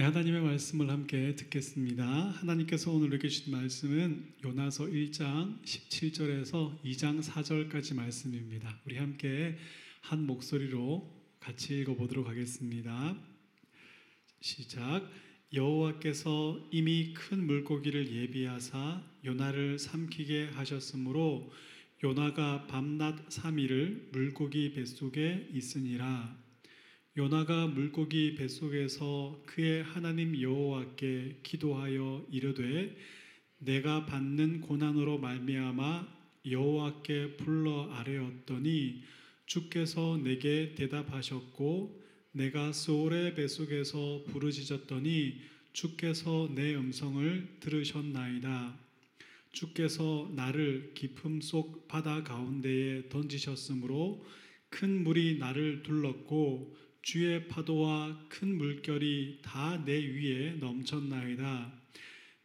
네, 하나님의 말씀을 함께 듣겠습니다. 하나님께서 오늘 주신 말씀은 요나서 1장 17절에서 2장 4절까지 말씀입니다. 우리 함께 한 목소리로 같이 읽어 보도록 하겠습니다. 시작. 여호와께서 이미 큰 물고기를 예비하사 요나를 삼키게 하셨으므로 요나가 밤낮 3일을 물고기 뱃속에 있으니라. 요나가 물고기 뱃속에서 그의 하나님 여호와께 기도하여 이르되 내가 받는 고난으로 말미암아 여호와께 불러 아뢰었더니 주께서 내게 대답하셨고 내가 소울의 뱃속에서 부르짖었더니 주께서 내 음성을 들으셨나이다. 주께서 나를 깊음 속 바다 가운데에 던지셨으므로 큰 물이 나를 둘렀고 주의 파도와 큰 물결이 다 내 위에 넘쳤나이다.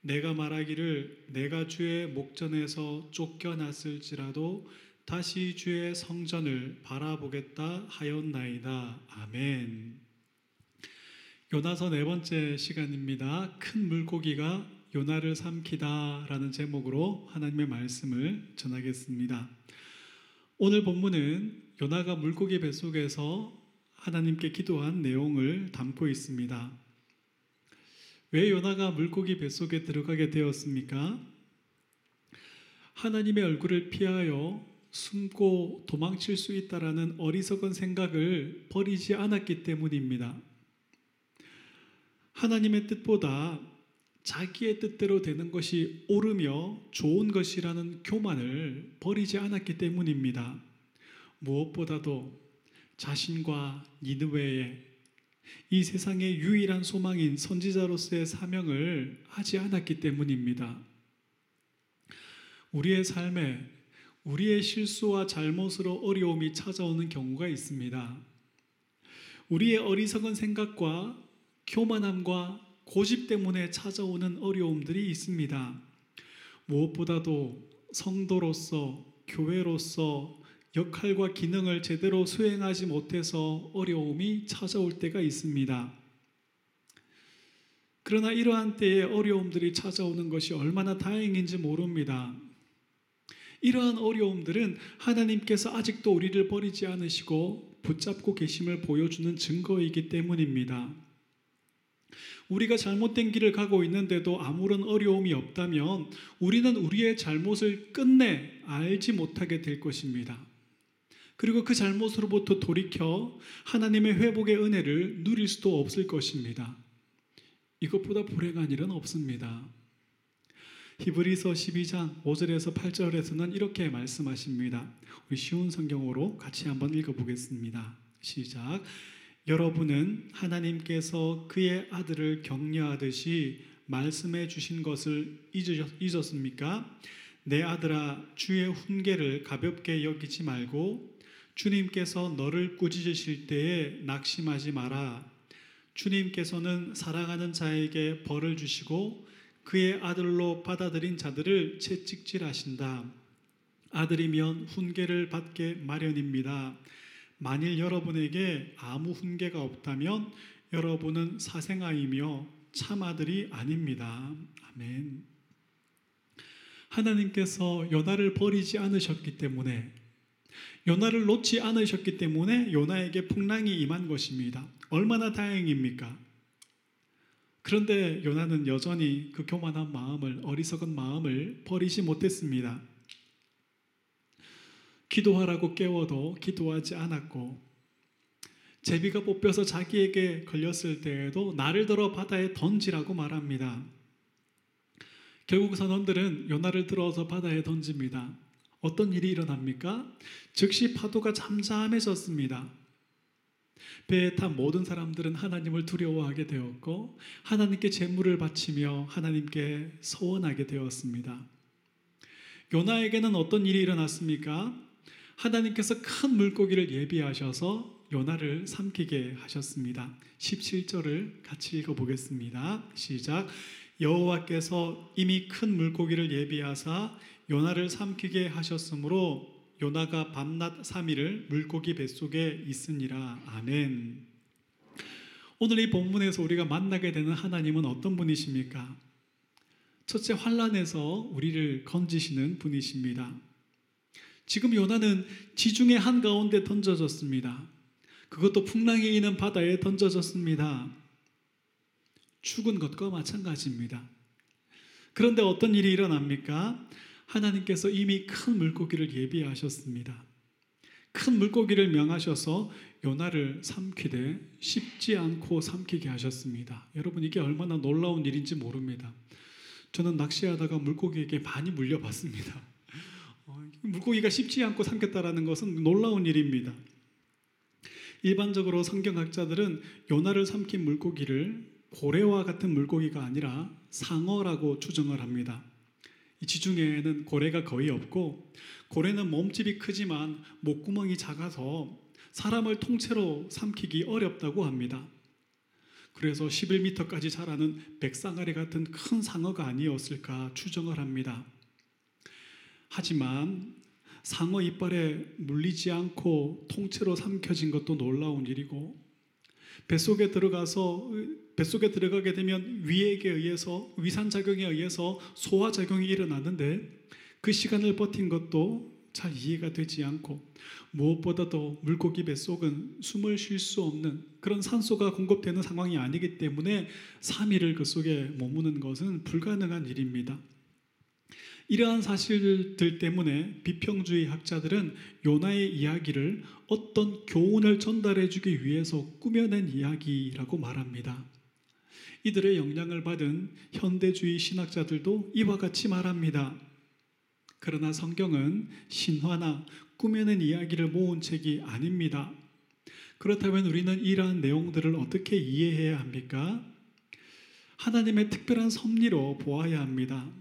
내가 말하기를 내가 주의 목전에서 쫓겨났을지라도 다시 주의 성전을 바라보겠다 하였나이다. 아멘. 요나서 네 번째 시간입니다. 큰 물고기가 요나를 삼키다라는 제목으로 하나님의 말씀을 전하겠습니다. 오늘 본문은 요나가 물고기 뱃속에서 하나님께 기도한 내용을 담고 있습니다. 왜 요나가 물고기 뱃속에 들어가게 되었습니까? 하나님의 얼굴을 피하여 숨고 도망칠 수 있다라는 어리석은 생각을 버리지 않았기 때문입니다. 하나님의 뜻보다 자기의 뜻대로 되는 것이 옳으며 좋은 것이라는 교만을 버리지 않았기 때문입니다. 무엇보다도 자신과 니느웨의 이 세상의 유일한 소망인 선지자로서의 사명을 하지 않았기 때문입니다. 우리의 삶에 우리의 실수와 잘못으로 어려움이 찾아오는 경우가 있습니다. 우리의 어리석은 생각과 교만함과 고집 때문에 찾아오는 어려움들이 있습니다. 무엇보다도 성도로서 교회로서 역할과 기능을 제대로 수행하지 못해서 어려움이 찾아올 때가 있습니다. 그러나 이러한 때에 어려움들이 찾아오는 것이 얼마나 다행인지 모릅니다. 이러한 어려움들은 하나님께서 아직도 우리를 버리지 않으시고 붙잡고 계심을 보여주는 증거이기 때문입니다. 우리가 잘못된 길을 가고 있는데도 아무런 어려움이 없다면 우리는 우리의 잘못을 끝내 알지 못하게 될 것입니다. 그리고 그 잘못으로부터 돌이켜 하나님의 회복의 은혜를 누릴 수도 없을 것입니다. 이것보다 불행한 일은 없습니다. 히브리서 12장 5절에서 8절에서는 이렇게 말씀하십니다. 우리 쉬운 성경으로 같이 한번 읽어보겠습니다. 시작. 여러분은 하나님께서 그의 아들을 격려하듯이 말씀해 주신 것을 잊으셨습니까? 내 아들아, 주의 훈계를 가볍게 여기지 말고 주님께서 너를 꾸짖으실 때에 낙심하지 마라. 주님께서는 사랑하는 자에게 벌을 주시고 그의 아들로 받아들인 자들을 채찍질하신다. 아들이면 훈계를 받게 마련입니다. 만일 여러분에게 아무 훈계가 없다면 여러분은 사생아이며 참 아들이 아닙니다. 아멘. 하나님께서 연하를 버리지 않으셨기 때문에 요나를 놓지 않으셨기 때문에 요나에게 풍랑이 임한 것입니다. 얼마나 다행입니까? 그런데 요나는 여전히 그 교만한 마음을, 어리석은 마음을 버리지 못했습니다. 기도하라고 깨워도 기도하지 않았고, 제비가 뽑혀서 자기에게 걸렸을 때에도 나를 들어 바다에 던지라고 말합니다. 결국 선원들은 요나를 들어서 바다에 던집니다. 어떤 일이 일어납니까? 즉시 파도가 잠잠해졌습니다. 배에 탄 모든 사람들은 하나님을 두려워하게 되었고 하나님께 제물을 바치며 하나님께 서원하게 되었습니다. 요나에게는 어떤 일이 일어났습니까? 하나님께서 큰 물고기를 예비하셔서 요나를 삼키게 하셨습니다. 17절을 같이 읽어 보겠습니다. 시작. 여호와께서 이미 큰 물고기를 예비하사 요나를 삼키게 하셨으므로 요나가 밤낮 3일을 물고기 뱃속에 있으니라. 아멘. 오늘 이 본문에서 우리가 만나게 되는 하나님은 어떤 분이십니까? 첫째 환란에서 우리를 건지시는 분이십니다. 지금 요나는 지중해 한가운데 던져졌습니다. 그것도 풍랑이 있는 바다에 던져졌습니다. 죽은 것과 마찬가지입니다. 그런데 어떤 일이 일어납니까? 하나님께서 이미 큰 물고기를 예비하셨습니다. 큰 물고기를 명하셔서 요나를 삼키되 쉽지 않고 삼키게 하셨습니다. 여러분 이게 얼마나 놀라운 일인지 모릅니다. 저는 낚시하다가 물고기에게 많이 물려봤습니다. 어, 물고기가 쉽지 않고 삼켰다라는 것은 놀라운 일입니다. 일반적으로 성경학자들은 요나를 삼킨 물고기를 고래와 같은 물고기가 아니라 상어라고 추정을 합니다. 이 지중해에는 고래가 거의 없고 고래는 몸집이 크지만 목구멍이 작아서 사람을 통째로 삼키기 어렵다고 합니다. 그래서 11m까지 자라는 백상아리 같은 큰 상어가 아니었을까 추정을 합니다. 하지만 상어 이빨에 물리지 않고 통째로 삼켜진 것도 놀라운 일이고 뱃속에 들어가서 뱃속에 들어가게 되면 위액에 의해서 위산 작용에 의해서 소화 작용이 일어나는데 그 시간을 버틴 것도 잘 이해가 되지 않고 무엇보다도 물고기 뱃속은 숨을 쉴 수 없는 그런 산소가 공급되는 상황이 아니기 때문에 3일을 그 속에 머무는 것은 불가능한 일입니다. 이러한 사실들 때문에 비평주의 학자들은 요나의 이야기를 어떤 교훈을 전달해 주기 위해서 꾸며낸 이야기라고 말합니다. 이들의 영향을 받은 현대주의 신학자들도 이와 같이 말합니다. 그러나 성경은 신화나 꾸며낸 이야기를 모은 책이 아닙니다. 그렇다면 우리는 이러한 내용들을 어떻게 이해해야 합니까? 하나님의 특별한 섭리로 보아야 합니다.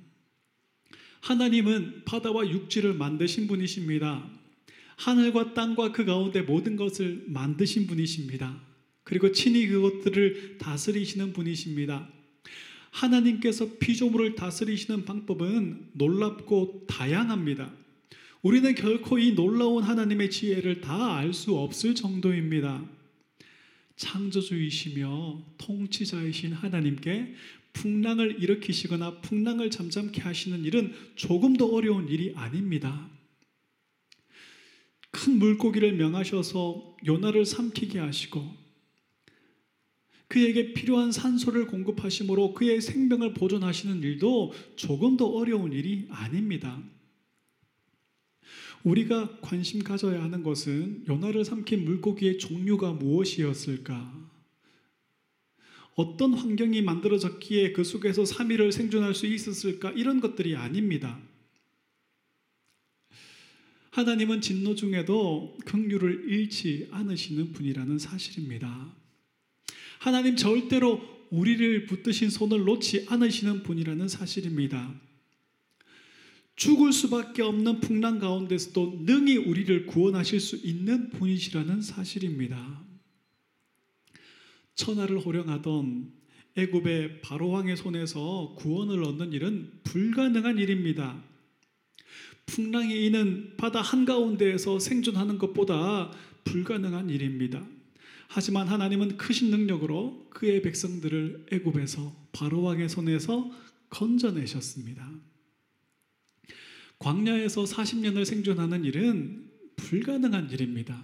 하나님은 바다와 육지를 만드신 분이십니다. 하늘과 땅과 그 가운데 모든 것을 만드신 분이십니다. 그리고 친히 그것들을 다스리시는 분이십니다. 하나님께서 피조물을 다스리시는 방법은 놀랍고 다양합니다. 우리는 결코 이 놀라운 하나님의 지혜를 다 알 수 없을 정도입니다. 창조주이시며 통치자이신 하나님께 풍랑을 일으키시거나 풍랑을 잠잠케 하시는 일은 조금도 어려운 일이 아닙니다. 큰 물고기를 명하셔서 요나를 삼키게 하시고 그에게 필요한 산소를 공급하심으로 그의 생명을 보존하시는 일도 조금도 어려운 일이 아닙니다. 우리가 관심 가져야 하는 것은 요나를 삼킨 물고기의 종류가 무엇이었을까? 어떤 환경이 만들어졌기에 그 속에서 3일을 생존할 수 있었을까? 이런 것들이 아닙니다. 하나님은 진노 중에도 긍휼을 잃지 않으시는 분이라는 사실입니다. 하나님 절대로 우리를 붙드신 손을 놓지 않으시는 분이라는 사실입니다. 죽을 수밖에 없는 풍랑 가운데서도 능히 우리를 구원하실 수 있는 분이시라는 사실입니다. 천하를 호령하던 애굽의 바로 왕의 손에서 구원을 얻는 일은 불가능한 일입니다. 풍랑이 있는 바다 한가운데에서 생존하는 것보다 불가능한 일입니다. 하지만 하나님은 크신 능력으로 그의 백성들을 애굽에서 바로 왕의 손에서 건져내셨습니다. 광야에서 40년을 생존하는 일은 불가능한 일입니다.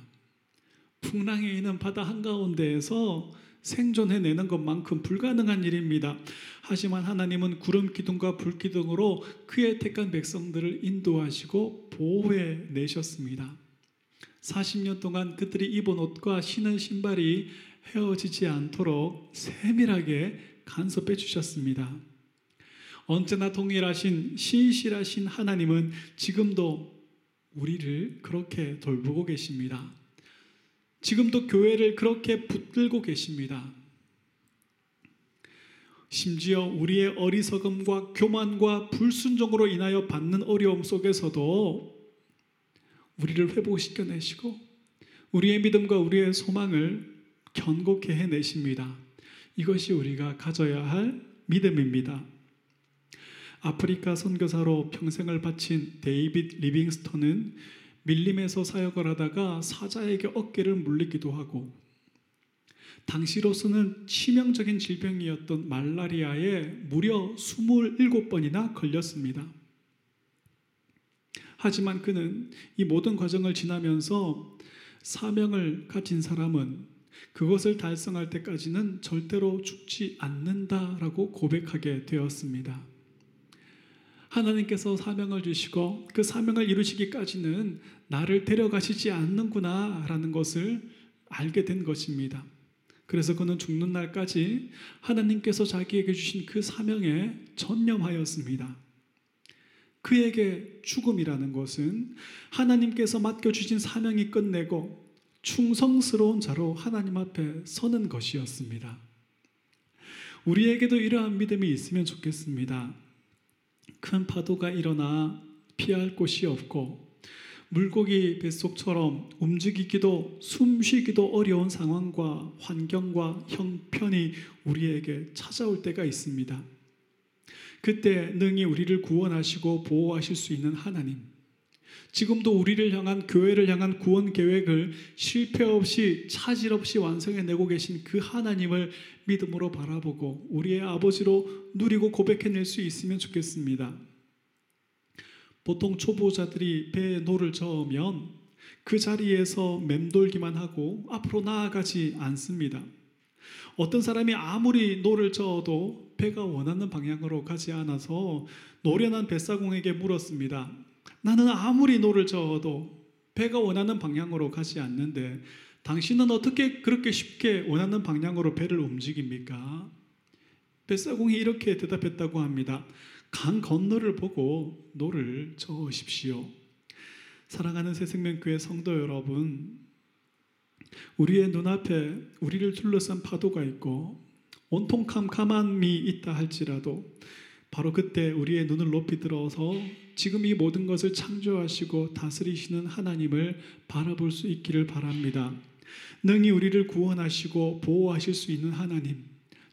풍랑에 있는 바다 한가운데에서 생존해내는 것만큼 불가능한 일입니다. 하지만 하나님은 구름 기둥과 불 기둥으로 그의 택한 백성들을 인도하시고 보호해 내셨습니다. 40년 동안 그들이 입은 옷과 신은 신발이 헤어지지 않도록 세밀하게 간섭해 주셨습니다. 언제나 동일하신 신실하신 하나님은 지금도 우리를 그렇게 돌보고 계십니다. 지금도 교회를 그렇게 붙들고 계십니다. 심지어 우리의 어리석음과 교만과 불순종으로 인하여 받는 어려움 속에서도 우리를 회복시켜 내시고 우리의 믿음과 우리의 소망을 견고케 해내십니다. 이것이 우리가 가져야 할 믿음입니다. 아프리카 선교사로 평생을 바친 데이빗 리빙스턴은 밀림에서 사역을 하다가 사자에게 어깨를 물리기도 하고 당시로서는 치명적인 질병이었던 말라리아에 무려 27번이나 걸렸습니다. 하지만 그는 이 모든 과정을 지나면서 사명을 가진 사람은 그것을 달성할 때까지는 절대로 죽지 않는다라고 고백하게 되었습니다. 하나님께서 사명을 주시고 그 사명을 이루시기까지는 나를 데려가시지 않는구나라는 것을 알게 된 것입니다. 그래서 그는 죽는 날까지 하나님께서 자기에게 주신 그 사명에 전념하였습니다. 그에게 죽음이라는 것은 하나님께서 맡겨주신 사명이 끝내고 충성스러운 자로 하나님 앞에 서는 것이었습니다. 우리에게도 이러한 믿음이 있으면 좋겠습니다. 큰 파도가 일어나 피할 곳이 없고 물고기 뱃속처럼 움직이기도 숨쉬기도 어려운 상황과 환경과 형편이 우리에게 찾아올 때가 있습니다. 그때 능히 우리를 구원하시고 보호하실 수 있는 하나님. 지금도 우리를 향한 교회를 향한 구원 계획을 실패 없이 차질 없이 완성해 내고 계신 그 하나님을 믿음으로 바라보고 우리의 아버지로 누리고 고백해낼 수 있으면 좋겠습니다. 보통 초보자들이 배에 노를 저으면 그 자리에서 맴돌기만 하고 앞으로 나아가지 않습니다. 어떤 사람이 아무리 노를 저어도 배가 원하는 방향으로 가지 않아서 노련한 뱃사공에게 물었습니다. 나는 아무리 노를 저어도 배가 원하는 방향으로 가지 않는데 당신은 어떻게 그렇게 쉽게 원하는 방향으로 배를 움직입니까? 뱃사공이 이렇게 대답했다고 합니다. 강 건너를 보고 노를 저으십시오. 사랑하는 새생명교회 성도 여러분, 우리의 눈앞에 우리를 둘러싼 파도가 있고 온통 캄캄함이 있다 할지라도 바로 그때 우리의 눈을 높이 들어서 지금 이 모든 것을 창조하시고 다스리시는 하나님을 바라볼 수 있기를 바랍니다. 능히 우리를 구원하시고 보호하실 수 있는 하나님,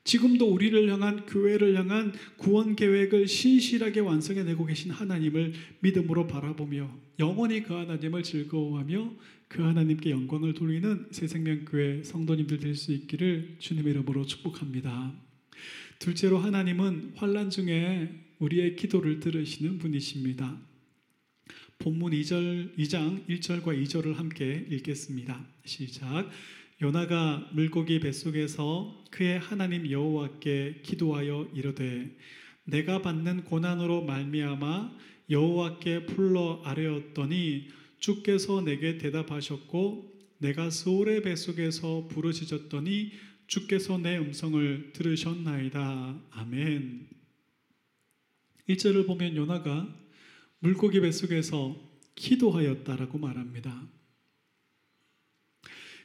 지금도 우리를 향한 교회를 향한 구원 계획을 신실하게 완성해 내고 계신 하나님을 믿음으로 바라보며 영원히 그 하나님을 즐거워하며 그 하나님께 영광을 돌리는 새생명교회 성도님들 될 수 있기를 주님의 이름으로 축복합니다. 둘째로 하나님은 환란 중에 우리의 기도를 들으시는 분이십니다. 본문 2절 2장 1절과 2절을 함께 읽겠습니다. 시작. 요나가 물고기 뱃속에서 그의 하나님 여호와께 기도하여 이르되 내가 받는 고난으로 말미암아 여호와께 불러 아뢰었더니 주께서 내게 대답하셨고 내가 소울의 뱃속에서 부르짖었더니 주께서 내 음성을 들으셨나이다. 아멘. 1절을 보면 요나가 물고기 뱃속에서 기도하였다라고 말합니다.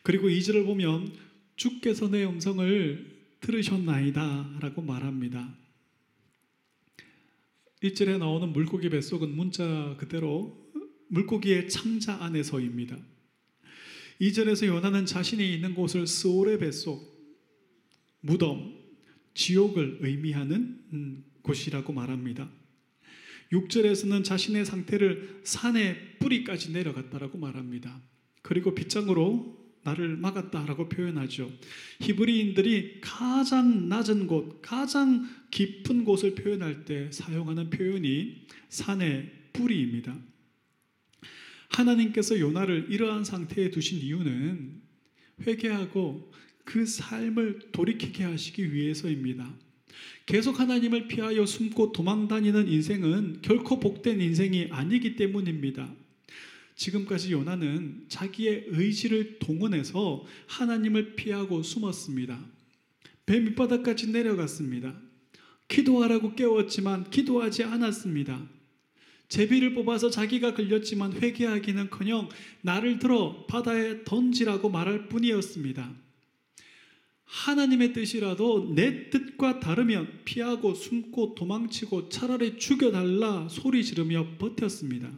그리고 2절을 보면 주께서 내 음성을 들으셨나이다 라고 말합니다. 1절에 나오는 물고기 뱃속은 문자 그대로 물고기의 창자 안에서입니다. 2절에서 요나는 자신이 있는 곳을 스올의 뱃속, 무덤, 지옥을 의미하는 음, 곳이라고 말합니다. 6절에서는 자신의 상태를 산의 뿌리까지 내려갔다라고 말합니다. 그리고 빗장으로 나를 막았다라고 표현하죠. 히브리인들이 가장 낮은 곳, 가장 깊은 곳을 표현할 때 사용하는 표현이 산의 뿌리입니다. 하나님께서 요나를 이러한 상태에 두신 이유는 회개하고 그 삶을 돌이키게 하시기 위해서입니다. 계속 하나님을 피하여 숨고 도망 다니는 인생은 결코 복된 인생이 아니기 때문입니다. 지금까지 요나는 자기의 의지를 동원해서 하나님을 피하고 숨었습니다. 배 밑바닥까지 내려갔습니다. 기도하라고 깨웠지만 기도하지 않았습니다. 제비를 뽑아서 자기가 걸렸지만 회개하기는커녕 나를 들어 바다에 던지라고 말할 뿐이었습니다. 하나님의 뜻이라도 내 뜻과 다르면 피하고 숨고 도망치고 차라리 죽여달라 소리 지르며 버텼습니다.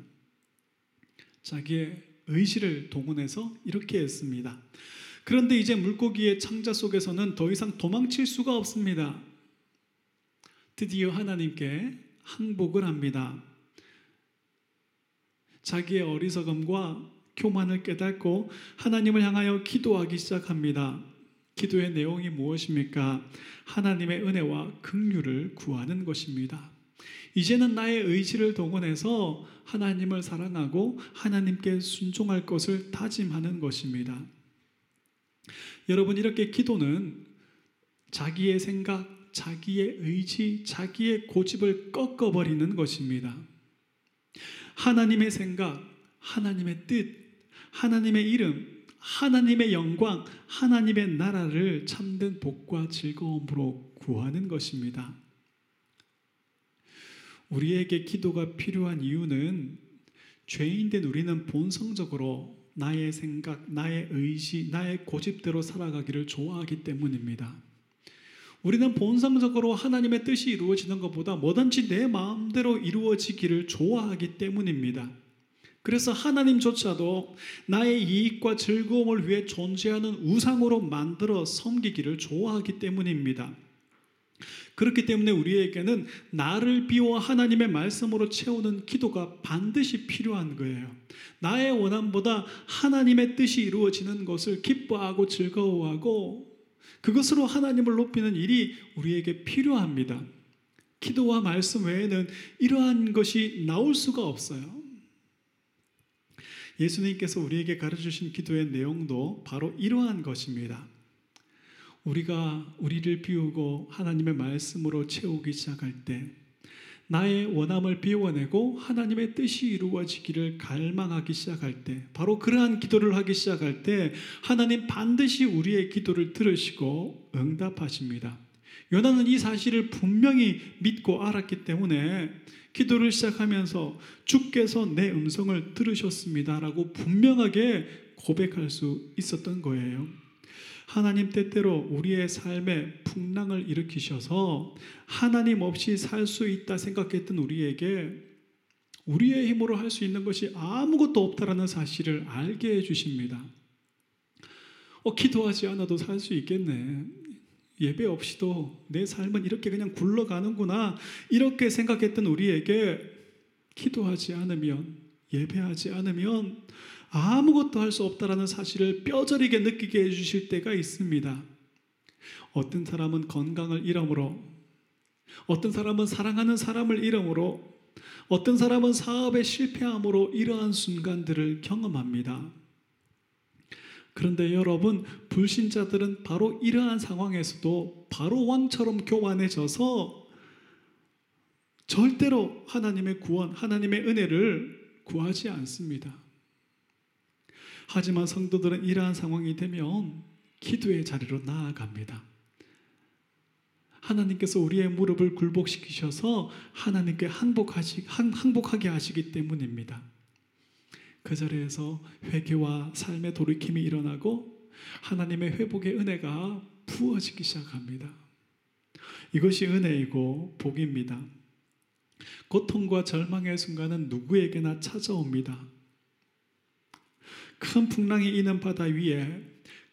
자기의 의지를 동원해서 이렇게 했습니다. 그런데 이제 물고기의 창자 속에서는 더 이상 도망칠 수가 없습니다. 드디어 하나님께 항복을 합니다. 자기의 어리석음과 교만을 깨닫고 하나님을 향하여 기도하기 시작합니다. 기도의 내용이 무엇입니까? 하나님의 은혜와 긍휼을 구하는 것입니다. 이제는 나의 의지를 동원해서 하나님을 사랑하고 하나님께 순종할 것을 다짐하는 것입니다. 여러분 이렇게 기도는 자기의 생각, 자기의 의지, 자기의 고집을 꺾어버리는 것입니다. 하나님의 생각, 하나님의 뜻, 하나님의 이름, 하나님의 영광, 하나님의 나라를 참된 복과 즐거움으로 구하는 것입니다. 우리에게 기도가 필요한 이유는 죄인된 우리는 본성적으로 나의 생각, 나의 의지, 나의 고집대로 살아가기를 좋아하기 때문입니다. 우리는 본성적으로 하나님의 뜻이 이루어지는 것보다 뭐든지 내 마음대로 이루어지기를 좋아하기 때문입니다. 그래서 하나님조차도 나의 이익과 즐거움을 위해 존재하는 우상으로 만들어 섬기기를 좋아하기 때문입니다. 그렇기 때문에 우리에게는 나를 비워 하나님의 말씀으로 채우는 기도가 반드시 필요한 거예요. 나의 원함보다 하나님의 뜻이 이루어지는 것을 기뻐하고 즐거워하고 그것으로 하나님을 높이는 일이 우리에게 필요합니다. 기도와 말씀 외에는 이러한 것이 나올 수가 없어요. 예수님께서 우리에게 가르쳐 주신 기도의 내용도 바로 이러한 것입니다. 우리가 우리를 비우고 하나님의 말씀으로 채우기 시작할 때 나의 원함을 비워내고 하나님의 뜻이 이루어지기를 갈망하기 시작할 때 바로 그러한 기도를 하기 시작할 때 하나님 반드시 우리의 기도를 들으시고 응답하십니다. 요나는 이 사실을 분명히 믿고 알았기 때문에 기도를 시작하면서 주께서 내 음성을 들으셨습니다라고 분명하게 고백할 수 있었던 거예요. 하나님 때때로 우리의 삶에 풍랑을 일으키셔서 하나님 없이 살 수 있다 생각했던 우리에게 우리의 힘으로 할 수 있는 것이 아무것도 없다라는 사실을 알게 해 주십니다. 어, 기도하지 않아도 살 수 있겠네. 예배 없이도 내 삶은 이렇게 그냥 굴러가는구나. 이렇게 생각했던 우리에게 기도하지 않으면, 예배하지 않으면 아무것도 할 수 없다라는 사실을 뼈저리게 느끼게 해주실 때가 있습니다. 어떤 사람은 건강을 잃음으로, 어떤 사람은 사랑하는 사람을 잃음으로, 어떤 사람은 사업에 실패함으로 이러한 순간들을 경험합니다. 그런데 여러분, 불신자들은 바로 이러한 상황에서도 바로 왕처럼 교만해져서 절대로 하나님의 구원, 하나님의 은혜를 구하지 않습니다. 하지만 성도들은 이러한 상황이 되면 기도의 자리로 나아갑니다. 하나님께서 우리의 무릎을 굴복시키셔서 하나님께 항복하시, 항복하게 하시기 때문입니다. 그 자리에서 회개와 삶의 돌이킴이 일어나고 하나님의 회복의 은혜가 부어지기 시작합니다. 이것이 은혜이고 복입니다. 고통과 절망의 순간은 누구에게나 찾아옵니다. 큰 풍랑이 있는 바다 위에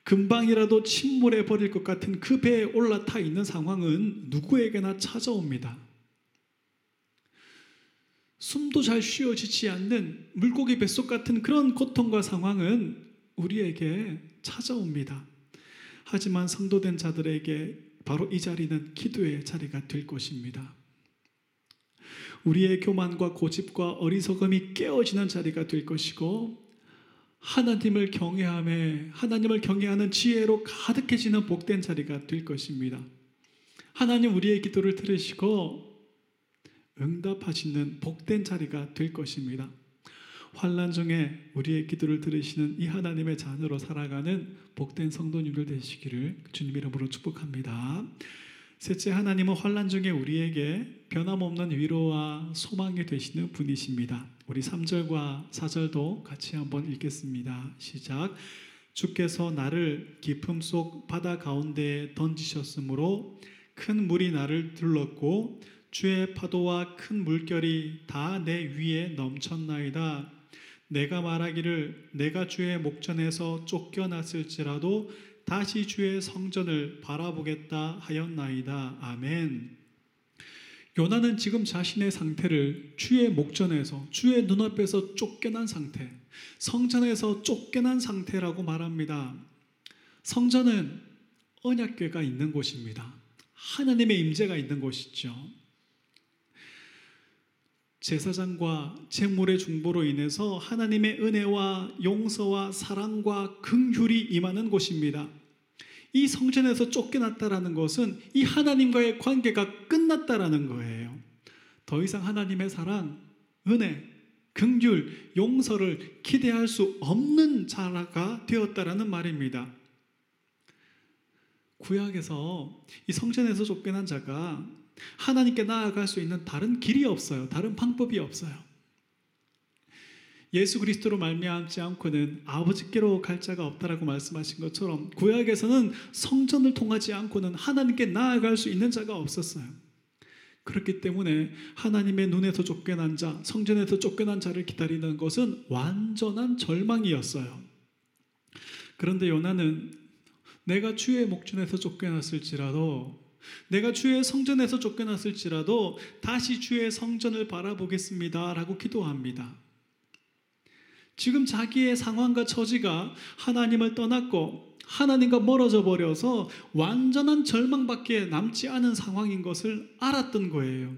금방이라도 침몰해 버릴 것 같은 그 배에 올라타 있는 상황은 누구에게나 찾아옵니다. 숨도 잘 쉬어지지 않는 물고기 뱃속 같은 그런 고통과 상황은 우리에게 찾아옵니다. 하지만 성도된 자들에게 바로 이 자리는 기도의 자리가 될 것입니다. 우리의 교만과 고집과 어리석음이 깨어지는 자리가 될 것이고 하나님을 경외함에 하나님을 경외하는 지혜로 가득해지는 복된 자리가 될 것입니다. 하나님 우리의 기도를 들으시고 응답하시는 복된 자리가 될 것입니다. 환란 중에 우리의 기도를 들으시는 이 하나님의 자녀로 살아가는 복된 성도님들 되시기를 주님 이름으로 축복합니다. 셋째 하나님은 환란 중에 우리에게 변함없는 위로와 소망이 되시는 분이십니다. 우리 3절과 4절도 같이 한번 읽겠습니다. 시작. 주께서 나를 깊음 속 바다 가운데에 던지셨으므로 큰 물이 나를 둘렀고 주의 파도와 큰 물결이 다 내 위에 넘쳤나이다. 내가 말하기를 내가 주의 목전에서 쫓겨났을지라도 다시 주의 성전을 바라보겠다 하였나이다. 아멘. 요나는 지금 자신의 상태를 주의 목전에서 주의 눈앞에서 쫓겨난 상태, 성전에서 쫓겨난 상태라고 말합니다. 성전은 언약궤가 있는 곳입니다. 하나님의 임재가 있는 곳이죠. 제사장과 제물의 중보로 인해서 하나님의 은혜와 용서와 사랑과 긍휼이 임하는 곳입니다. 이 성전에서 쫓겨났다라는 것은 이 하나님과의 관계가 끝났다라는 거예요. 더 이상 하나님의 사랑, 은혜, 긍휼, 용서를 기대할 수 없는 자가 되었다라는 말입니다. 구약에서 이 성전에서 쫓겨난 자가 하나님께 나아갈 수 있는 다른 길이 없어요. 다른 방법이 없어요. 예수 그리스도로 말미암지 않고는 아버지께로 갈 자가 없다라고 말씀하신 것처럼 구약에서는 성전을 통하지 않고는 하나님께 나아갈 수 있는 자가 없었어요. 그렇기 때문에 하나님의 눈에서 쫓겨난 자, 성전에서 쫓겨난 자를 기다리는 것은 완전한 절망이었어요. 그런데 요나는 내가 주의 목전에서 쫓겨났을지라도 내가 주의 성전에서 쫓겨났을지라도 다시 주의 성전을 바라보겠습니다 라고 기도합니다. 지금 자기의 상황과 처지가 하나님을 떠났고 하나님과 멀어져 버려서 완전한 절망밖에 남지 않은 상황인 것을 알았던 거예요.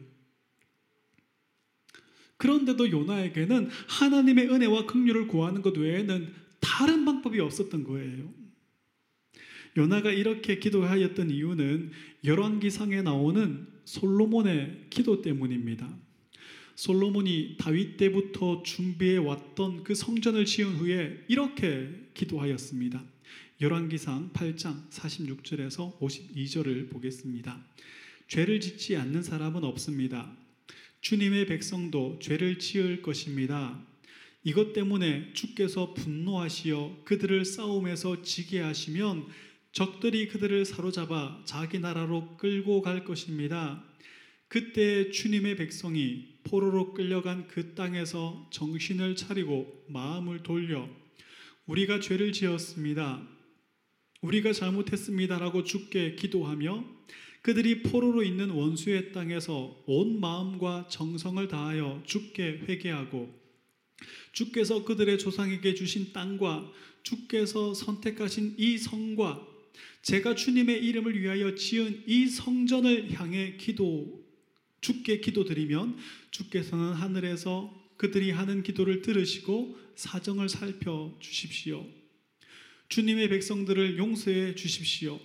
그런데도 요나에게는 하나님의 은혜와 긍휼을 구하는 것 외에는 다른 방법이 없었던 거예요. 요나가 이렇게 기도하였던 이유는 열왕기상에 나오는 솔로몬의 기도 때문입니다. 솔로몬이 다윗 때부터 준비해 왔던 그 성전을 지은 후에 이렇게 기도하였습니다. 열왕기상 8장 46절에서 52절을 보겠습니다. 죄를 짓지 않는 사람은 없습니다. 주님의 백성도 죄를 지을 것입니다. 이것 때문에 주께서 분노하시어 그들을 싸움에서 지게 하시면 적들이 그들을 사로잡아 자기 나라로 끌고 갈 것입니다. 그때 주님의 백성이 포로로 끌려간 그 땅에서 정신을 차리고 마음을 돌려 우리가 죄를 지었습니다. 우리가 잘못했습니다라고 주께 기도하며 그들이 포로로 있는 원수의 땅에서 온 마음과 정성을 다하여 주께 회개하고 주께서 그들의 조상에게 주신 땅과 주께서 선택하신 이 성과 제가 주님의 이름을 위하여 지은 이 성전을 향해 기도 주께 기도드리면 주께서는 하늘에서 그들이 하는 기도를 들으시고 사정을 살펴 주십시오. 주님의 백성들을 용서해 주십시오.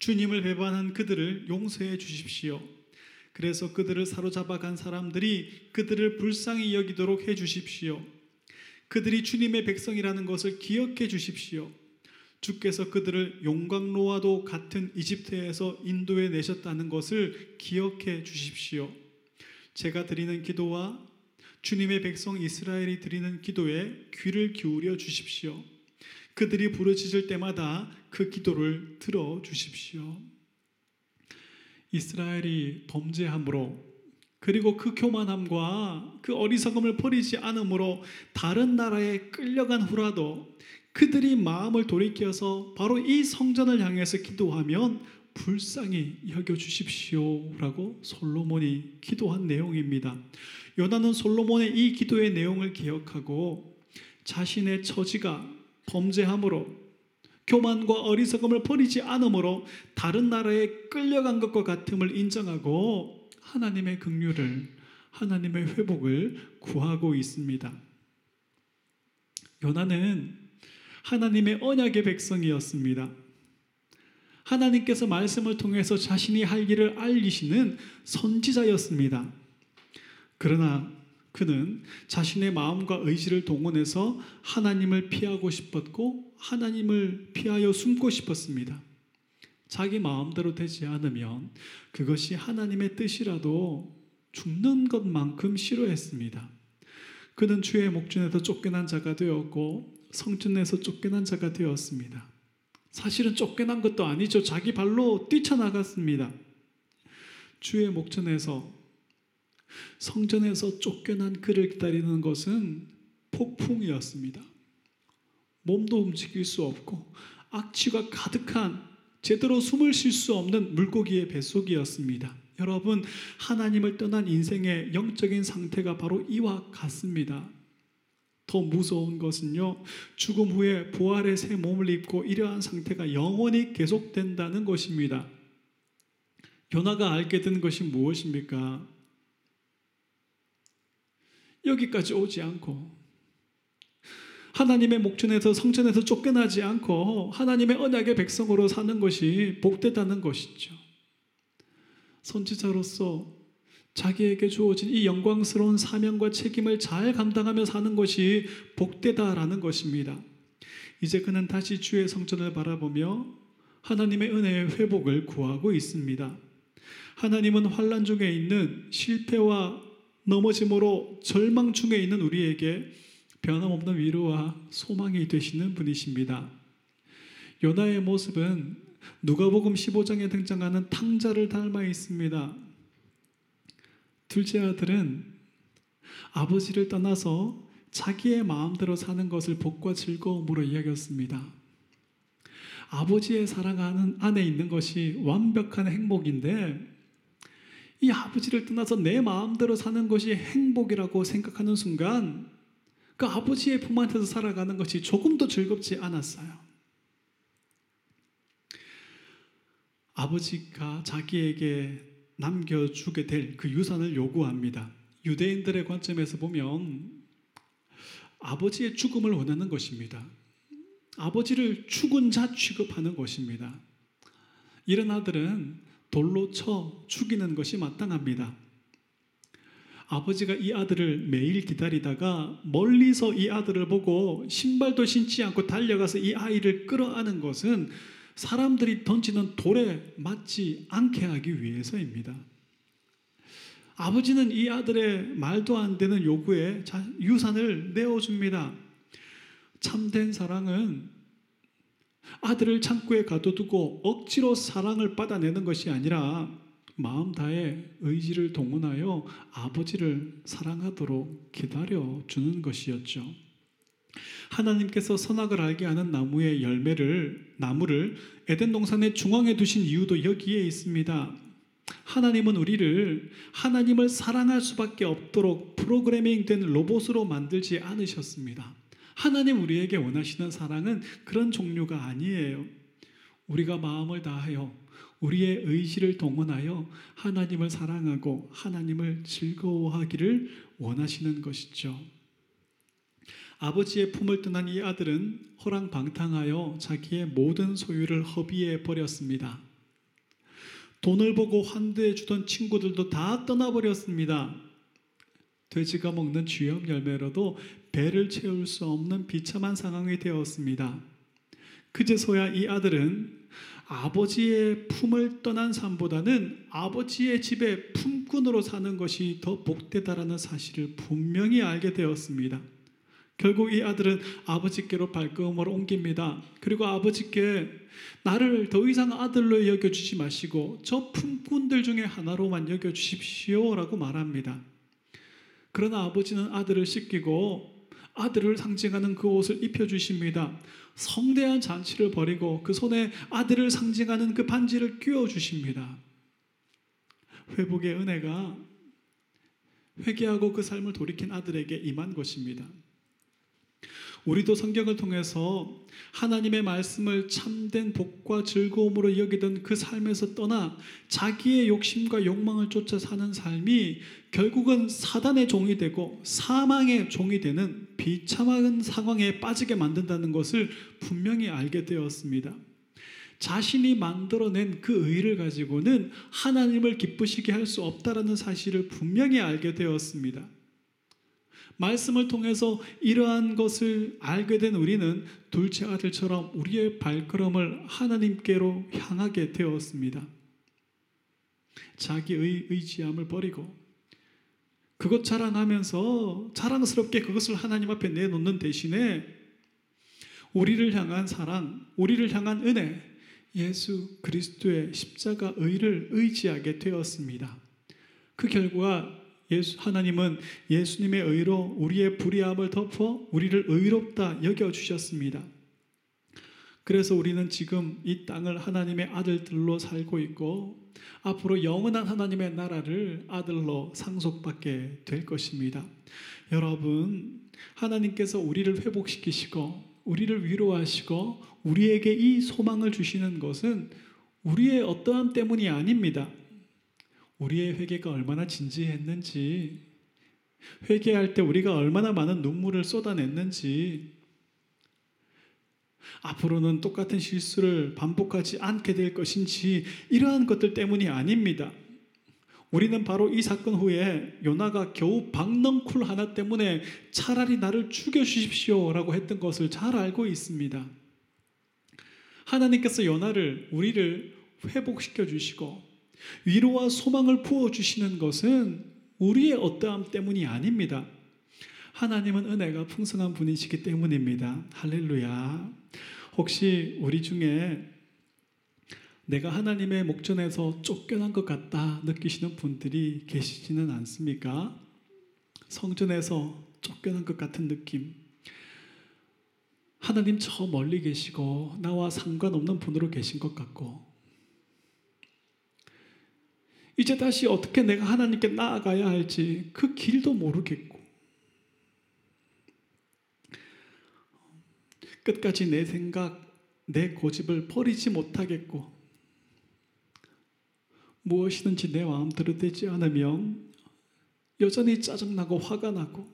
주님을 배반한 그들을 용서해 주십시오. 그래서 그들을 사로잡아 간 사람들이 그들을 불쌍히 여기도록 해 주십시오. 그들이 주님의 백성이라는 것을 기억해 주십시오. 주께서 그들을 용광로와도 같은 이집트에서 인도해 내셨다는 것을 기억해 주십시오. 제가 드리는 기도와 주님의 백성 이스라엘이 드리는 기도에 귀를 기울여 주십시오. 그들이 부르짖을 때마다 그 기도를 들어 주십시오. 이스라엘이 범죄함으로 그리고 그 교만함과 그 어리석음을 버리지 않으므로 다른 나라에 끌려간 후라도 그들이 마음을 돌이켜서 바로 이 성전을 향해서 기도하면 불쌍히 여겨 주십시오라고 솔로몬이 기도한 내용입니다. 요나는 솔로몬의 이 기도의 내용을 기억하고 자신의 처지가 범죄함으로 교만과 어리석음을 버리지 않으므로 다른 나라에 끌려간 것과 같음을 인정하고 하나님의 긍휼을 하나님의 회복을 구하고 있습니다. 요나는 하나님의 언약의 백성이었습니다. 하나님께서 말씀을 통해서 자신이 할 일을 알리시는 선지자였습니다. 그러나 그는 자신의 마음과 의지를 동원해서 하나님을 피하고 싶었고 하나님을 피하여 숨고 싶었습니다. 자기 마음대로 되지 않으면 그것이 하나님의 뜻이라도 죽는 것만큼 싫어했습니다. 그는 주의 목전에서 쫓겨난 자가 되었고 성전에서 쫓겨난 자가 되었습니다. 사실은 쫓겨난 것도 아니죠. 자기 발로 뛰쳐나갔습니다. 주의 목전에서 성전에서 쫓겨난 그를 기다리는 것은 폭풍이었습니다. 몸도 움직일 수 없고 악취가 가득한 제대로 숨을 쉴 수 없는 물고기의 뱃속이었습니다. 여러분, 하나님을 떠난 인생의 영적인 상태가 바로 이와 같습니다. 더 무서운 것은요, 죽음 후에 부활의 새 몸을 입고 이러한 상태가 영원히 계속된다는 것입니다. 요나가 알게 된 것이 무엇입니까? 여기까지 오지 않고 하나님의 목전에서 성전에서 쫓겨나지 않고 하나님의 언약의 백성으로 사는 것이 복되다는 것이죠. 선지자로서 자기에게 주어진 이 영광스러운 사명과 책임을 잘 감당하며 사는 것이 복되다라는 것입니다. 이제 그는 다시 주의 성전을 바라보며 하나님의 은혜의 회복을 구하고 있습니다. 하나님은 환란 중에 있는 실패와 넘어짐으로 절망 중에 있는 우리에게 변함없는 위로와 소망이 되시는 분이십니다. 요나의 모습은 누가복음 15장에 등장하는 탕자를 닮아 있습니다. 둘째 아들은 아버지를 떠나서 자기의 마음대로 사는 것을 복과 즐거움으로 여겼습니다. 아버지의 사랑 안에 있는 것이 완벽한 행복인데 이 아버지를 떠나서 내 마음대로 사는 것이 행복이라고 생각하는 순간 그 아버지의 품 안에서 살아가는 것이 조금도 즐겁지 않았어요. 아버지가 자기에게 남겨주게 될 그 유산을 요구합니다. 유대인들의 관점에서 보면 아버지의 죽음을 원하는 것입니다. 아버지를 죽은 자 취급하는 것입니다. 이런 아들은 돌로 쳐 죽이는 것이 마땅합니다. 아버지가 이 아들을 매일 기다리다가 멀리서 이 아들을 보고 신발도 신지 않고 달려가서 이 아이를 끌어안은 것은 사람들이 던지는 돌에 맞지 않게 하기 위해서입니다. 아버지는 이 아들의 말도 안 되는 요구에 유산을 내어줍니다. 참된 사랑은 아들을 창고에 가둬두고 억지로 사랑을 받아내는 것이 아니라 마음 다해 의지를 동원하여 아버지를 사랑하도록 기다려 주는 것이었죠. 하나님께서 선악을 알게 하는 나무의 열매를 나무를 에덴 동산의 중앙에 두신 이유도 여기에 있습니다. 하나님은 우리를 하나님을 사랑할 수밖에 없도록 프로그래밍된 로봇으로 만들지 않으셨습니다. 하나님 우리에게 원하시는 사랑은 그런 종류가 아니에요. 우리가 마음을 다하여 우리의 의지를 동원하여 하나님을 사랑하고 하나님을 즐거워하기를 원하시는 것이죠. 아버지의 품을 떠난 이 아들은 호랑방탕하여 자기의 모든 소유를 허비해 버렸습니다. 돈을 보고 환대해 주던 친구들도 다 떠나버렸습니다. 돼지가 먹는 쥐염 열매로도 배를 채울 수 없는 비참한 상황이 되었습니다. 그제서야 이 아들은 아버지의 품을 떠난 삶보다는 아버지의 집에 품꾼으로 사는 것이 더 복되다라는 사실을 분명히 알게 되었습니다. 결국 이 아들은 아버지께로 발걸음을 옮깁니다. 그리고 아버지께 나를 더 이상 아들로 여겨주지 마시고 저 품꾼들 중에 하나로만 여겨주십시오 라고 말합니다. 그러나 아버지는 아들을 씻기고 아들을 상징하는 그 옷을 입혀주십니다. 성대한 잔치를 벌이고 그 손에 아들을 상징하는 그 반지를 끼워 주십니다. 회복의 은혜가 회개하고 그 삶을 돌이킨 아들에게 임한 것입니다. 우리도 성경을 통해서 하나님의 말씀을 참된 복과 즐거움으로 여기던 그 삶에서 떠나 자기의 욕심과 욕망을 쫓아 사는 삶이 결국은 사단의 종이 되고 사망의 종이 되는 비참한 상황에 빠지게 만든다는 것을 분명히 알게 되었습니다. 자신이 만들어낸 그 의를 가지고는 하나님을 기쁘시게 할 수 없다라는 사실을 분명히 알게 되었습니다. 말씀을 통해서 이러한 것을 알게 된 우리는 둘째 아들처럼 우리의 발걸음을 하나님께로 향하게 되었습니다. 자기의 의지함을 버리고 그것 자랑하면서 자랑스럽게 그것을 하나님 앞에 내놓는 대신에 우리를 향한 사랑, 우리를 향한 은혜, 예수 그리스도의 십자가 의를 의지하게 되었습니다. 그 결과 예수 하나님은 예수님의 의로 우리의 불의함을 덮어 우리를 의롭다 여겨 주셨습니다. 그래서 우리는 지금 이 땅을 하나님의 아들들로 살고 있고 앞으로 영원한 하나님의 나라를 아들로 상속받게 될 것입니다. 여러분, 하나님께서 우리를 회복시키시고 우리를 위로하시고 우리에게 이 소망을 주시는 것은 우리의 어떠함 때문이 아닙니다. 우리의 회개가 얼마나 진지했는지, 회개할 때 우리가 얼마나 많은 눈물을 쏟아냈는지, 앞으로는 똑같은 실수를 반복하지 않게 될 것인지, 이러한 것들 때문이 아닙니다. 우리는 바로 이 사건 후에 요나가 겨우 박넝쿨 하나 때문에 차라리 나를 죽여주십시오 라고 했던 것을 잘 알고 있습니다. 하나님께서 요나를 우리를 회복시켜 주시고 위로와 소망을 부어 주시는 것은 우리의 어떠함 때문이 아닙니다. 하나님은 은혜가 풍성한 분이시기 때문입니다. 할렐루야. 혹시 우리 중에 내가 하나님의 목전에서 쫓겨난 것 같다 느끼시는 분들이 계시지는 않습니까? 성전에서 쫓겨난 것 같은 느낌. 하나님 저 멀리 계시고 나와 상관없는 분으로 계신 것 같고 이제 다시 어떻게 내가 하나님께 나아가야 할지 그 길도 모르겠고. 끝까지 내 생각, 내 고집을 버리지 못하겠고 무엇이든지 내 마음대로 되지 않으면 여전히 짜증나고 화가 나고.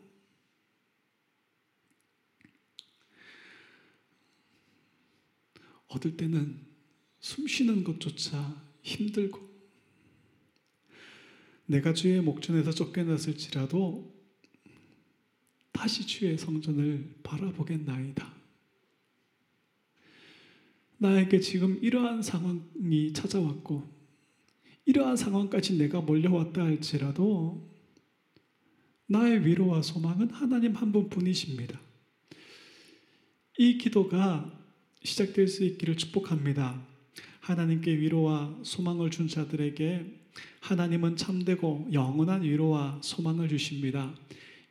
얻을 때는 숨 쉬는 것조차 힘들고 내가 주의 목전에서 쫓겨났을지라도 다시 주의 성전을 바라보겠나이다. 나에게 지금 이러한 상황이 찾아왔고 이러한 상황까지 내가 몰려왔다 할지라도 나의 위로와 소망은 하나님 한 분 뿐이십니다. 이 기도가 시작될 수 있기를 축복합니다. 하나님께 위로와 소망을 준 자들에게 하나님은 참되고 영원한 위로와 소망을 주십니다.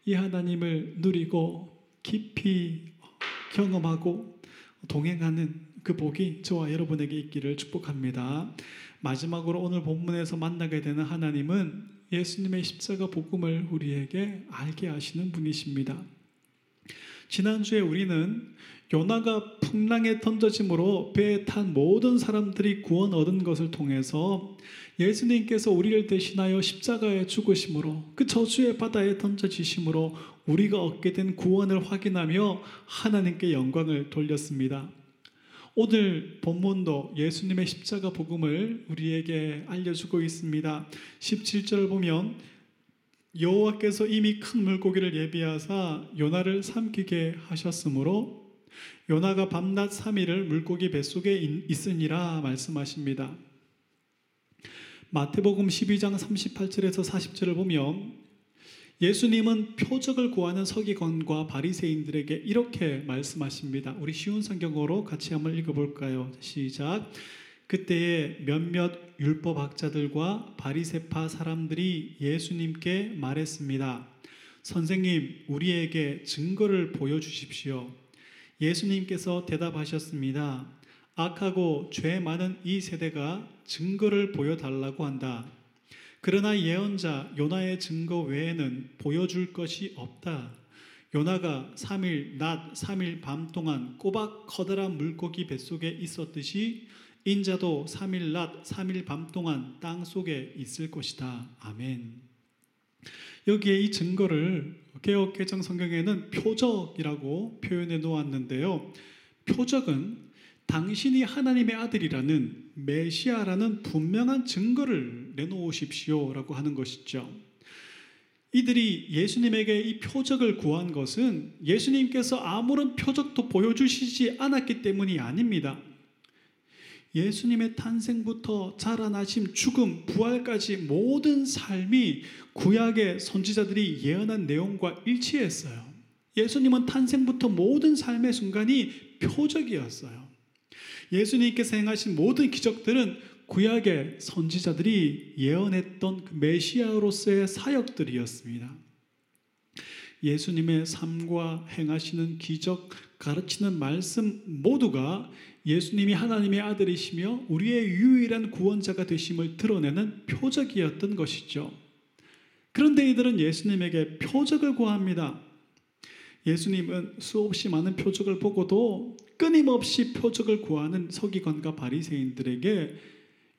이 하나님을 누리고 깊이 경험하고 동행하는 그 복이 저와 여러분에게 있기를 축복합니다. 마지막으로 오늘 본문에서 만나게 되는 하나님은 예수님의 십자가 복음을 우리에게 알게 하시는 분이십니다. 지난주에 우리는 요나가 풍랑에 던져짐으로 배에 탄 모든 사람들이 구원 얻은 것을 통해서 예수님께서 우리를 대신하여 십자가에 죽으심으로 그 저주의 바다에 던져지심으로 우리가 얻게 된 구원을 확인하며 하나님께 영광을 돌렸습니다. 오늘 본문도 예수님의 십자가 복음을 우리에게 알려주고 있습니다. 17절을 보면 여호와께서 이미 큰 물고기를 예비하사 요나를 삼키게 하셨으므로 요나가 밤낮 3일을 물고기 뱃속에 있으니라 말씀하십니다. 마태복음 12장 38절에서 40절을 보면 예수님은 표적을 구하는 서기관과 바리새인들에게 이렇게 말씀하십니다. 우리 쉬운 성경어로 같이 한번 읽어볼까요? 시작. 그때에 몇몇 율법학자들과 바리새파 사람들이 예수님께 말했습니다. 선생님, 우리에게 증거를 보여주십시오. 예수님께서 대답하셨습니다. 악하고 죄 많은 이 세대가 증거를 보여달라고 한다. 그러나 예언자 요나의 증거 외에는 보여줄 것이 없다. 요나가 3일 낮 3일 밤 동안 꼬박 커다란 물고기 뱃속에 있었듯이 인자도 3일 낮 3일 밤 동안 땅 속에 있을 것이다. 아멘. 여기에 이 증거를 개혁 개정 성경에는 표적이라고 표현해 놓았는데요. 표적은 당신이 하나님의 아들이라는 메시아라는 분명한 증거를 내놓으십시오 라고 하는 것이죠. 이들이 예수님에게 이 표적을 구한 것은 예수님께서 아무런 표적도 보여주시지 않았기 때문이 아닙니다. 예수님의 탄생부터 자라나심, 죽음, 부활까지 모든 삶이 구약의 선지자들이 예언한 내용과 일치했어요. 예수님은 탄생부터 모든 삶의 순간이 표적이었어요. 예수님께서 행하신 모든 기적들은 구약의 선지자들이 예언했던 그 메시아로서의 사역들이었습니다. 예수님의 삶과 행하시는 기적, 가르치는 말씀 모두가 예수님이 하나님의 아들이시며 우리의 유일한 구원자가 되심을 드러내는 표적이었던 것이죠. 그런데 이들은 예수님에게 표적을 구합니다. 예수님은 수없이 많은 표적을 보고도 끊임없이 표적을 구하는 서기관과 바리새인들에게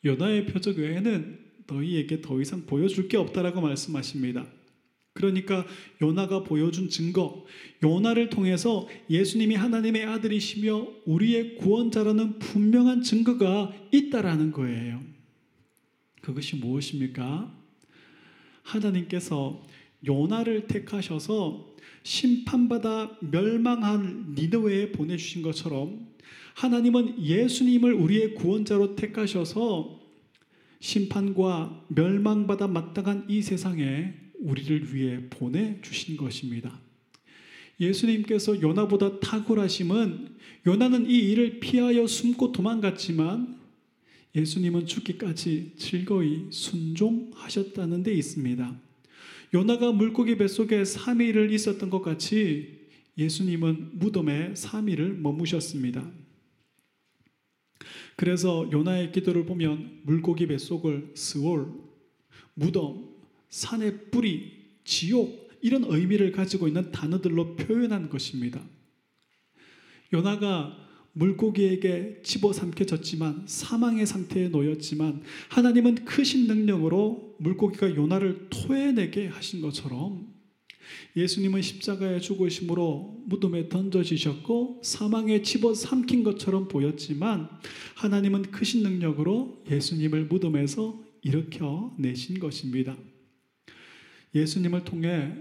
요나의 표적 외에는 너희에게 더 이상 보여줄 게 없다라고 말씀하십니다. 그러니까 요나가 보여준 증거, 요나를 통해서 예수님이 하나님의 아들이시며 우리의 구원자라는 분명한 증거가 있다라는 거예요. 그것이 무엇입니까? 하나님께서 요나를 택하셔서 심판받아 멸망한 니느웨에 보내주신 것처럼 하나님은 예수님을 우리의 구원자로 택하셔서 심판과 멸망받아 마땅한 이 세상에 우리를 위해 보내 주신 것입니다. 예수님께서 요나보다 탁월하심은 요나는 이 일을 피하여 숨고 도망갔지만 예수님은 죽기까지 즐거이 순종하셨다는 데 있습니다. 요나가 물고기 뱃속에 3일을 있었던 것 같이 예수님은 무덤에 3일을 머무셨습니다. 그래서 요나의 기도를 보면 물고기 뱃속을 스월, 무덤, 산의 뿌리, 지옥 이런 의미를 가지고 있는 단어들로 표현한 것입니다. 요나가 물고기에게 집어삼켜졌지만 사망의 상태에 놓였지만 하나님은 크신 능력으로 물고기가 요나를 토해내게 하신 것처럼 예수님은 십자가에 죽으심으로 무덤에 던져지셨고 사망에 집어삼킨 것처럼 보였지만 하나님은 크신 능력으로 예수님을 무덤에서 일으켜 내신 것입니다. 예수님을 통해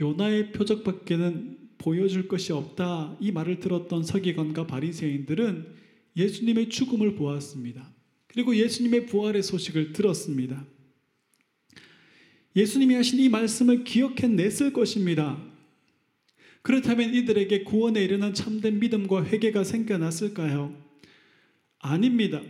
요나의 표적밖에는 보여줄 것이 없다 이 말을 들었던 서기관과 바리새인들은 예수님의 죽음을 보았습니다. 그리고 예수님의 부활의 소식을 들었습니다. 예수님이 하신 이 말씀을 기억해냈을 것입니다. 그렇다면 이들에게 구원에 이르는 참된 믿음과 회개가 생겨났을까요? 아닙니다.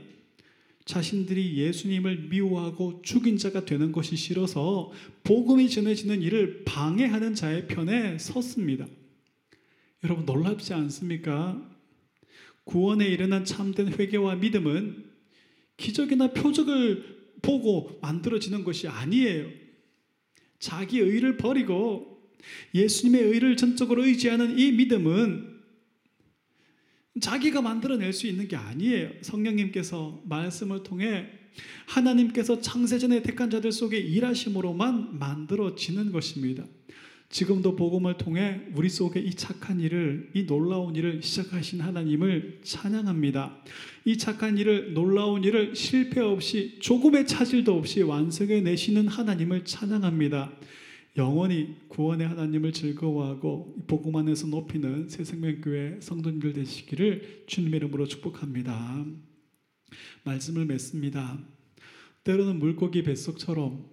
자신들이 예수님을 미워하고 죽인 자가 되는 것이 싫어서 복음이 전해지는 일을 방해하는 자의 편에 섰습니다. 여러분 놀랍지 않습니까? 구원에 이르는 참된 회개와 믿음은 기적이나 표적을 보고 만들어지는 것이 아니에요. 자기 의를 버리고 예수님의 의를 전적으로 의지하는 이 믿음은 자기가 만들어낼 수 있는 게 아니에요. 성령님께서 말씀을 통해 하나님께서 창세전에 택한 자들 속에 일하심으로만 만들어지는 것입니다. 지금도 복음을 통해 우리 속에 이 착한 일을, 이 놀라운 일을 시작하신 하나님을 찬양합니다. 이 착한 일을, 놀라운 일을 실패 없이 조금의 차질도 없이 완성해 내시는 하나님을 찬양합니다. 영원히 구원의 하나님을 즐거워하고 복음 안에서 높이는 새 생명교회 성도님들 되시기를 주님의 이름으로 축복합니다. 말씀을 맺습니다. 때로는 물고기 뱃속처럼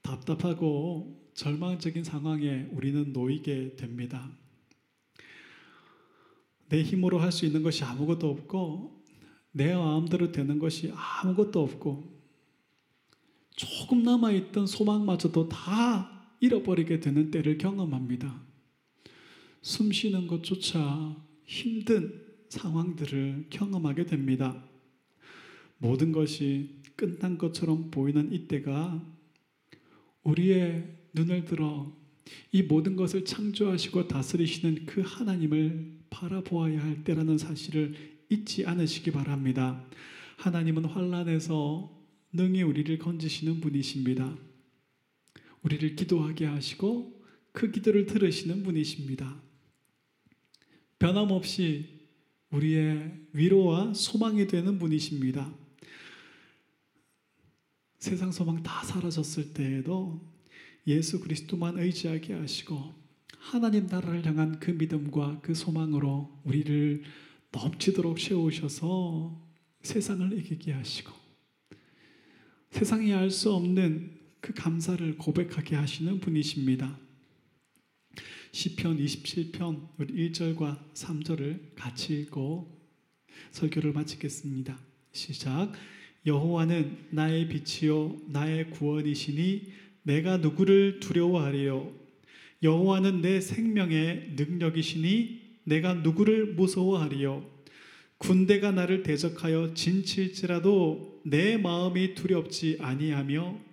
답답하고 절망적인 상황에 우리는 놓이게 됩니다. 내 힘으로 할 수 있는 것이 아무것도 없고 내 마음대로 되는 것이 아무것도 없고 조금 남아있던 소망마저도 다 잃어버리게 되는 때를 경험합니다. 숨 쉬는 것조차 힘든 상황들을 경험하게 됩니다. 모든 것이 끝난 것처럼 보이는 이때가 우리의 눈을 들어 이 모든 것을 창조하시고 다스리시는 그 하나님을 바라보아야 할 때라는 사실을 잊지 않으시기 바랍니다. 하나님은 환란에서 능히 우리를 건지시는 분이십니다. 우리를 기도하게 하시고 그 기도를 들으시는 분이십니다. 변함없이 우리의 위로와 소망이 되는 분이십니다. 세상 소망 다 사라졌을 때에도 예수 그리스도만 의지하게 하시고 하나님 나라를 향한 그 믿음과 그 소망으로 우리를 넘치도록 채우셔서 세상을 이기게 하시고 세상이 알 수 없는 그 감사를 고백하게 하시는 분이십니다. 시편 27편 우리 1절과 3절을 같이 읽고 설교를 마치겠습니다. 시작. 여호와는 나의 빛이요 나의 구원이시니 내가 누구를 두려워하리요 여호와는 내 생명의 능력이시니 내가 누구를 무서워하리요 군대가 나를 대적하여 진칠지라도 내 마음이 두렵지 아니하며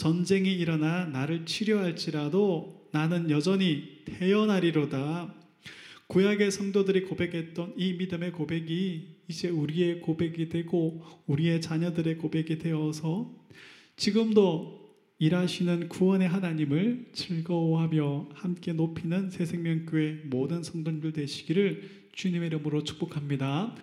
전쟁이 일어나 나를 치료할지라도 나는 여전히 태어나리로다. 구약의 성도들이 고백했던 이 믿음의 고백이 이제 우리의 고백이 되고 우리의 자녀들의 고백이 되어서 지금도 일하시는 구원의 하나님을 즐거워하며 함께 높이는 새생명교회 모든 성도들 되시기를 주님의 이름으로 축복합니다.